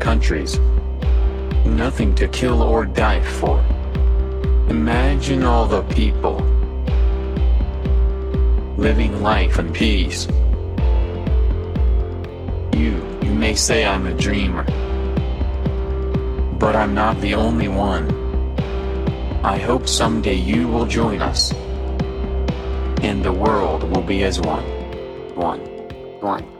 countries. Nothing to kill or die for. Imagine all the people living life in peace. You, you may say I'm a dreamer, but I'm not the only one. I hope someday you will join us, and the world will be as. One, one, one.